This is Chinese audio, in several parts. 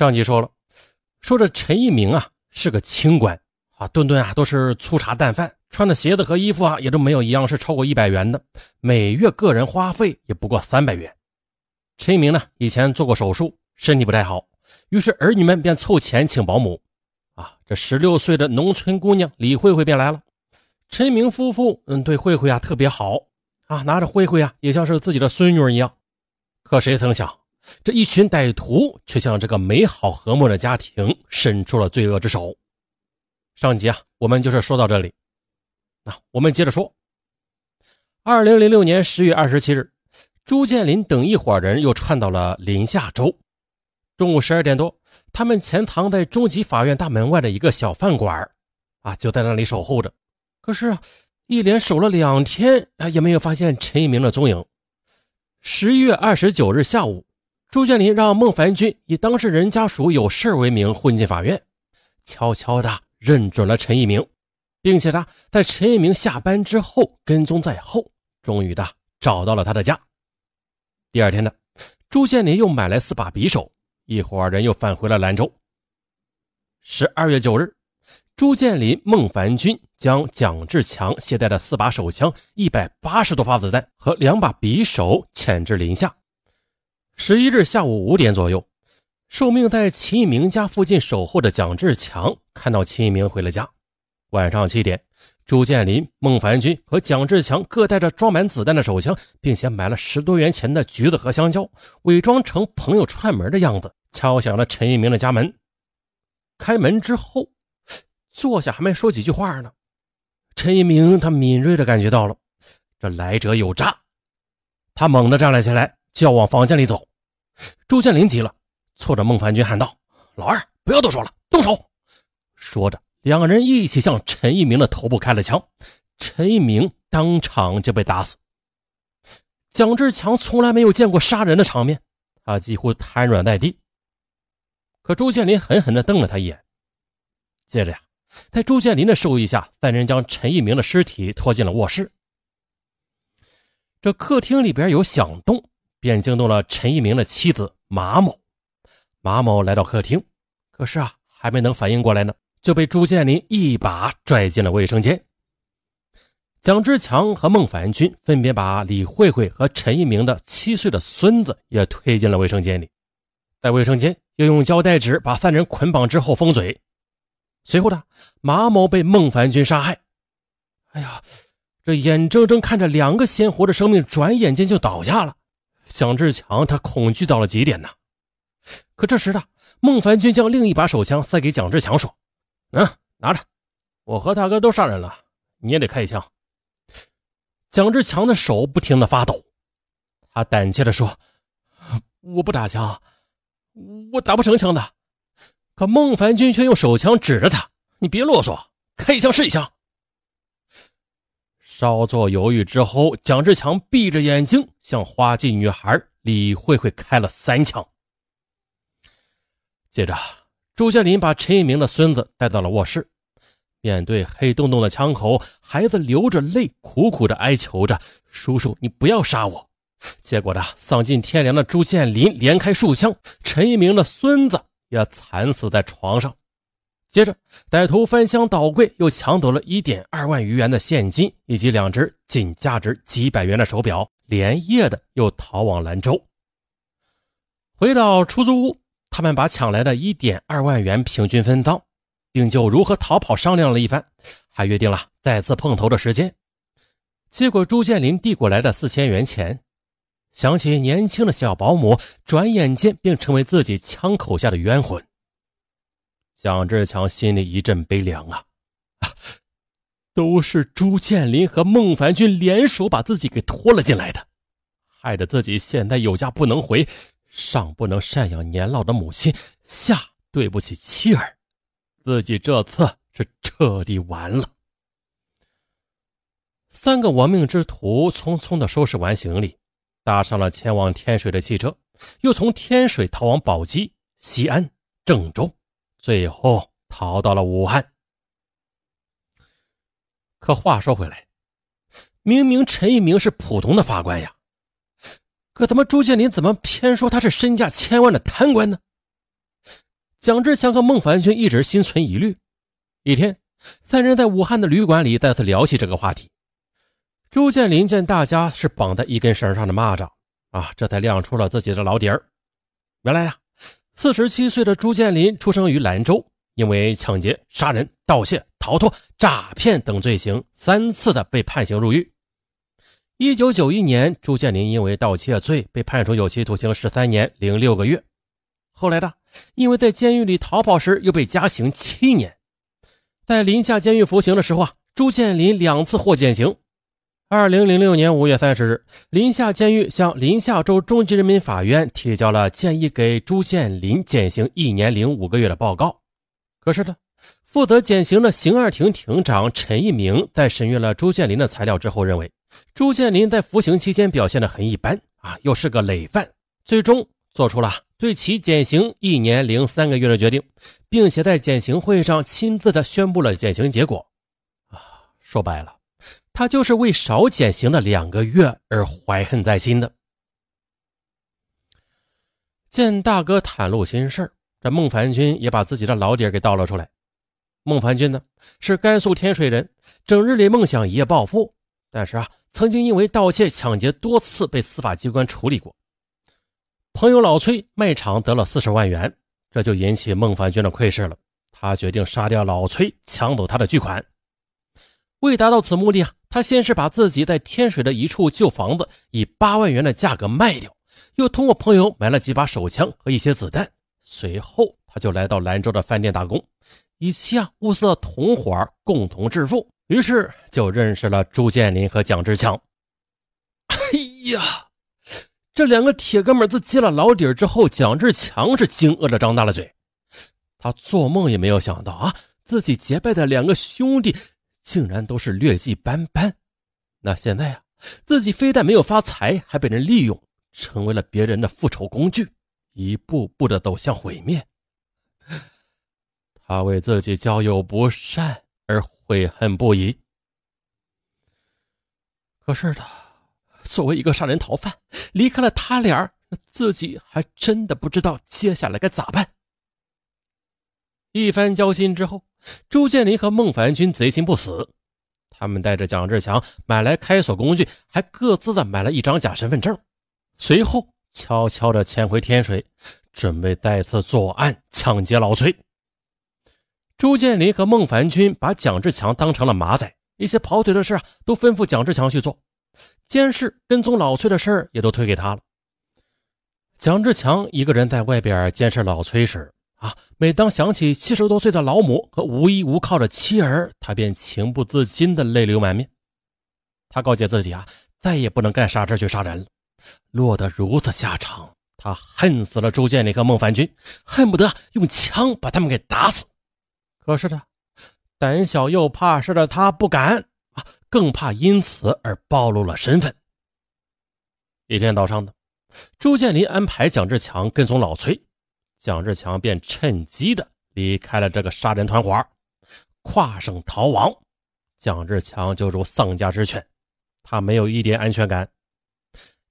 上集说了，说这陈一鸣啊是个清官啊，顿顿啊都是粗茶淡饭，穿的鞋子和衣服啊也都没有一样是超过一百元的，每月个人花费也不过三百元。陈一鸣呢以前做过手术，身体不太好，于是儿女们便凑钱请保姆。啊，这十六岁的农村姑娘李慧慧便来了。陈一鸣夫妇嗯对慧慧啊特别好啊，拿着慧慧啊也像是自己的孙女一样。可谁曾想？这一群歹徒却向这个美好和睦的家庭伸出了罪恶之手。上集啊，我们就是说到这里。那我们接着说。二零零六年十月二十七日，朱建林等一伙人又窜到了临夏州。中午十二点多，他们潜藏在中级法院大门外的一个小饭馆啊，就在那里守候着。可是啊，一连守了两天啊，也没有发现陈一鸣的踪影。十一月二十九日下午。朱建林让孟凡军以当事人家属有事为名混进法院，悄悄地认准了陈一鸣，并且呢，在陈一鸣下班之后跟踪在后，终于的找到了他的家。第二天呢，朱建林又买来四把匕首，一伙人又返回了兰州。十二月九日，朱建林、孟凡军将蒋志强携带的四把手枪、一百八十多发子弹和两把匕首潜至临夏。十一日下午五点左右，受命在秦一鸣家附近守候的蒋志强看到秦一鸣回了家。晚上七点，朱建林、孟凡军和蒋志强各带着装满子弹的手枪，并且买了十多元钱的橘子和香蕉，伪装成朋友串门的样子，敲响了陈一鸣的家门。开门之后，坐下还没说几句话呢，陈一鸣他敏锐的感觉到了这来者有诈，他猛地站了起来，就要往房间里走。朱建林急了，凑着孟凡军喊道：“老二，不要多说了，动手！”说着，两个人一起向陈一鸣的头部开了枪，陈一鸣当场就被打死。蒋志强从来没有见过杀人的场面，他几乎瘫软在地。可朱建林狠狠地瞪了他一眼，接着呀，在朱建林的授意下，三人将陈一鸣的尸体拖进了卧室。这客厅里边有响动。便惊动了陈一鸣的妻子马某。马某来到客厅，可是啊，还没能反应过来呢，就被朱建林一把拽进了卫生间。蒋志强和孟凡军分别把李慧慧和陈一鸣的七岁的孙子也推进了卫生间里，在卫生间又用胶带纸把三人捆绑之后封嘴。随后呢，马某被孟凡军杀害。哎呀，这眼睁睁看着两个鲜活的生命转眼间就倒下了。蒋志强他恐惧到了极点呐！可这时的孟凡军将另一把手枪塞给蒋志强，说：“嗯，拿着，我和大哥都杀人了，你也得开一枪。”蒋志强的手不停的发抖，他胆怯的说：“我不打枪，我打不成枪的。”可孟凡军却用手枪指着他：“你别啰嗦，开一枪是一枪。”稍作犹豫之后，蒋志强闭着眼睛向花季女孩李慧慧开了三枪。接着，朱建林把陈一鸣的孙子带到了卧室，面对黑洞洞的枪口，孩子流着泪，苦苦的哀求着：“叔叔，你不要杀我。”结果呢，丧尽天良的朱建林连开数枪，陈一鸣的孙子也惨死在床上。接着，歹徒翻箱倒柜，又抢走了一点二万余元的现金以及两只仅价值几百元的手表，连夜的又逃往兰州。回到出租屋，他们把抢来的一点二万元平均分赃，并就如何逃跑商量了一番，还约定了再次碰头的时间。结果，朱建林递过来的四千元钱，想起年轻的小保姆，转眼间便成为自己枪口下的冤魂。蒋志强心里一阵悲凉啊！都是朱建林和孟凡军联手把自己给拖了进来的，害得自己现在有家不能回，上不能赡养年老的母亲，下对不起妻儿，自己这次是彻底完了。三个亡命之徒匆匆的收拾完行李，搭上了前往天水的汽车，又从天水逃往宝鸡、西安、郑州。最后逃到了武汉。可话说回来，明明陈一鸣是普通的法官呀，可怎么朱建林怎么偏说他是身价千万的贪官呢？蒋志强和孟凡军一直心存疑虑。一天，三人在武汉的旅馆里再次聊起这个话题。朱建林见大家是绑在一根绳上的蚂蚱啊，这才亮出了自己的老底儿。原来呀，四十七岁的朱建林出生于兰州，因为抢劫、杀人、盗窃、逃脱、诈骗等罪行，三次的被判刑入狱。一九九一年，朱建林因为盗窃罪被判处有期徒刑十三年零六个月。后来的，因为在监狱里逃跑时又被加刑七年。在临夏监狱服刑的时候啊，朱建林两次获减刑。二零零六年五月三十日，临夏监狱向临夏州中级人民法院提交了建议给朱建林减刑一年零五个月的报告。可是呢，负责减刑的刑二庭庭长陈一鸣在审阅了朱建林的材料之后，认为朱建林在服刑期间表现的很一般啊，又是个累犯，最终做出了对其减刑一年零三个月的决定，并且在减刑会上亲自的宣布了减刑结果。啊，说白了。他就是为少减刑的两个月而怀恨在心的。见大哥袒露心事这孟凡军也把自己的老底给倒了出来。孟凡军呢是甘肃天水人，整日里梦想一夜暴富，但是啊，曾经因为盗窃、抢劫多次被司法机关处理过。朋友老崔卖场得了四十万元，这就引起孟凡军的窥视了。他决定杀掉老崔，抢走他的巨款。为达到此目的啊，他先是把自己在天水的一处旧房子以八万元的价格卖掉，又通过朋友买了几把手枪和一些子弹。随后，他就来到兰州的饭店打工，以期啊物色同伙共同致富。于是就认识了朱建林和蒋志强。哎呀，这两个铁哥们自揭了老底儿之后，蒋志强是惊愕的张大了嘴。他做梦也没有想到啊，自己结拜的两个兄弟。竟然都是劣迹斑斑，那现在啊，自己非但没有发财，还被人利用，成为了别人的复仇工具，一步步的走向毁灭。他为自己交友不善而悔恨不已。可是的，作为一个杀人逃犯，离开了他俩，自己还真的不知道接下来该咋办。一番交心之后。朱建林和孟凡军贼心不死，他们带着蒋志强买来开锁工具，还各自的买了一张假身份证，随后悄悄的潜回天水，准备再次作案抢劫老崔。朱建林和孟凡军把蒋志强当成了马仔，一些跑腿的事啊都吩咐蒋志强去做，监视跟踪老崔的事也都推给他了。蒋志强一个人在外边监视老崔时。啊！每当想起七十多岁的老母和无依无靠的妻儿，他便情不自禁的泪流满面。他告诫自己啊，再也不能干傻事去杀人了。落得如此下场，他恨死了朱建林和孟凡军，恨不得用枪把他们给打死。可是呢，胆小又怕事的他不敢啊，更怕因此而暴露了身份。一天早上呢，朱建林安排蒋志强跟踪老崔。蒋志强便趁机的离开了这个杀人团伙，跨省逃亡。蒋志强就如丧家之犬，他没有一点安全感。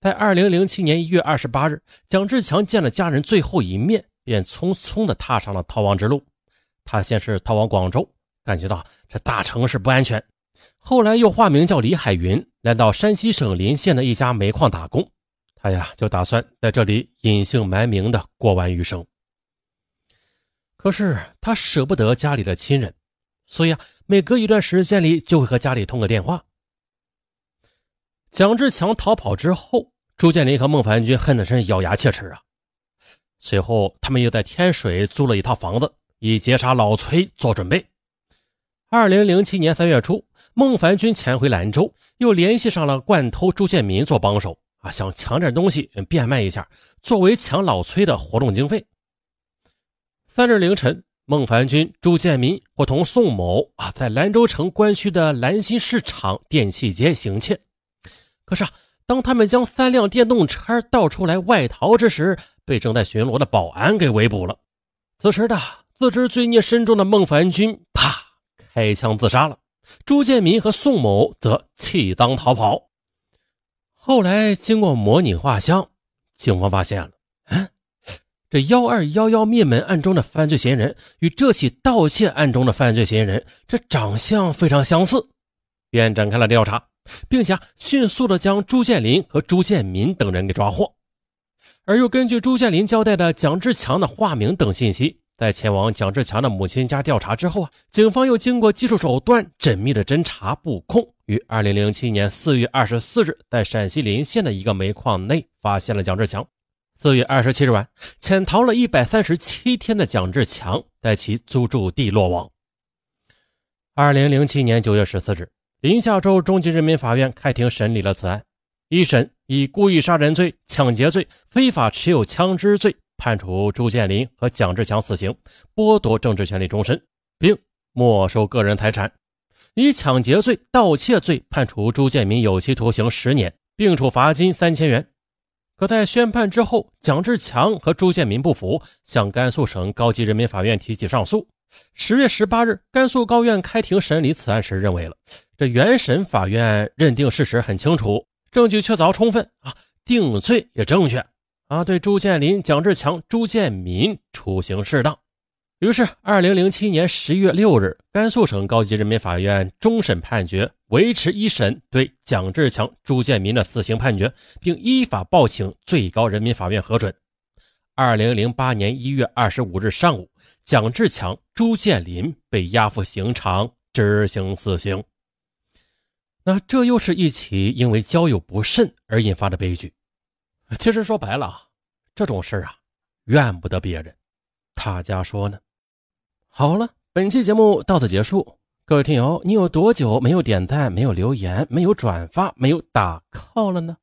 在二零零七年一月二十八日，蒋志强见了家人最后一面，便匆匆的踏上了逃亡之路。他先是逃往广州，感觉到这大城市不安全，后来又化名叫李海云，来到山西省临县的一家煤矿打工。他呀，就打算在这里隐姓埋名的过完余生。可是他舍不得家里的亲人，所以啊，每隔一段时间里就会和家里通个电话。蒋志强逃跑之后，朱建林和孟凡军恨得是咬牙切齿啊。随后，他们又在天水租了一套房子，以劫杀老崔做准备。二零零七年三月初，孟凡军潜回兰州，又联系上了惯偷朱建民做帮手啊，想抢点东西变卖一下，作为抢老崔的活动经费。三日凌晨，孟凡军、朱建民伙同宋某啊，在兰州城关区的兰心市场电器街行窃。可是啊，当他们将三辆电动车倒出来外逃之时，被正在巡逻的保安给围捕了。此时的自知罪孽深重的孟凡军，啪开枪自杀了。朱建民和宋某则弃赃逃跑。后来经过模拟画像，警方发现了，这幺二幺幺灭门案中的犯罪嫌疑人与这起盗窃案中的犯罪嫌疑人，这长相非常相似，便展开了调查，并且迅速的将朱建林和朱建民等人给抓获。而又根据朱建林交代的蒋志强的化名等信息，在前往蒋志强的母亲家调查之后啊，警方又经过技术手段缜密的侦查布控，于二零零七年四月二十四日，在陕西临县的一个煤矿内发现了蒋志强。四月二十七日晚，潜逃了一百三十七天的蒋志强在其租住地落网。二零零七年九月十四日，临夏州中级人民法院开庭审理了此案，一审以故意杀人罪、抢劫罪、非法持有枪支罪判处朱建林和蒋志强死刑，剥夺政治权利终身，并没收个人财产；以抢劫罪、盗窃罪判处朱建民有期徒刑十年，并处罚金三千元。可在宣判之后，蒋志强和朱建民不服，向甘肃省高级人民法院提起上诉。十月十八日，甘肃高院开庭审理此案时，认为了这原审法院认定事实很清楚，证据确凿充分啊，定罪也正确啊，对朱建林、蒋志强、朱建民处刑适当。于是，二零零七年十月六日，甘肃省高级人民法院终审判决维持一审对蒋志强、朱建民的死刑判决，并依法报请最高人民法院核准。二零零八年一月二十五日上午，蒋志强、朱建林被押赴刑场执行死刑。那这又是一起因为交友不慎而引发的悲剧。其实说白了，这种事啊，怨不得别人，他家说呢？好了，本期节目到此结束。各位听友，你有多久没有点赞、没有留言、没有转发、没有打 call 了呢？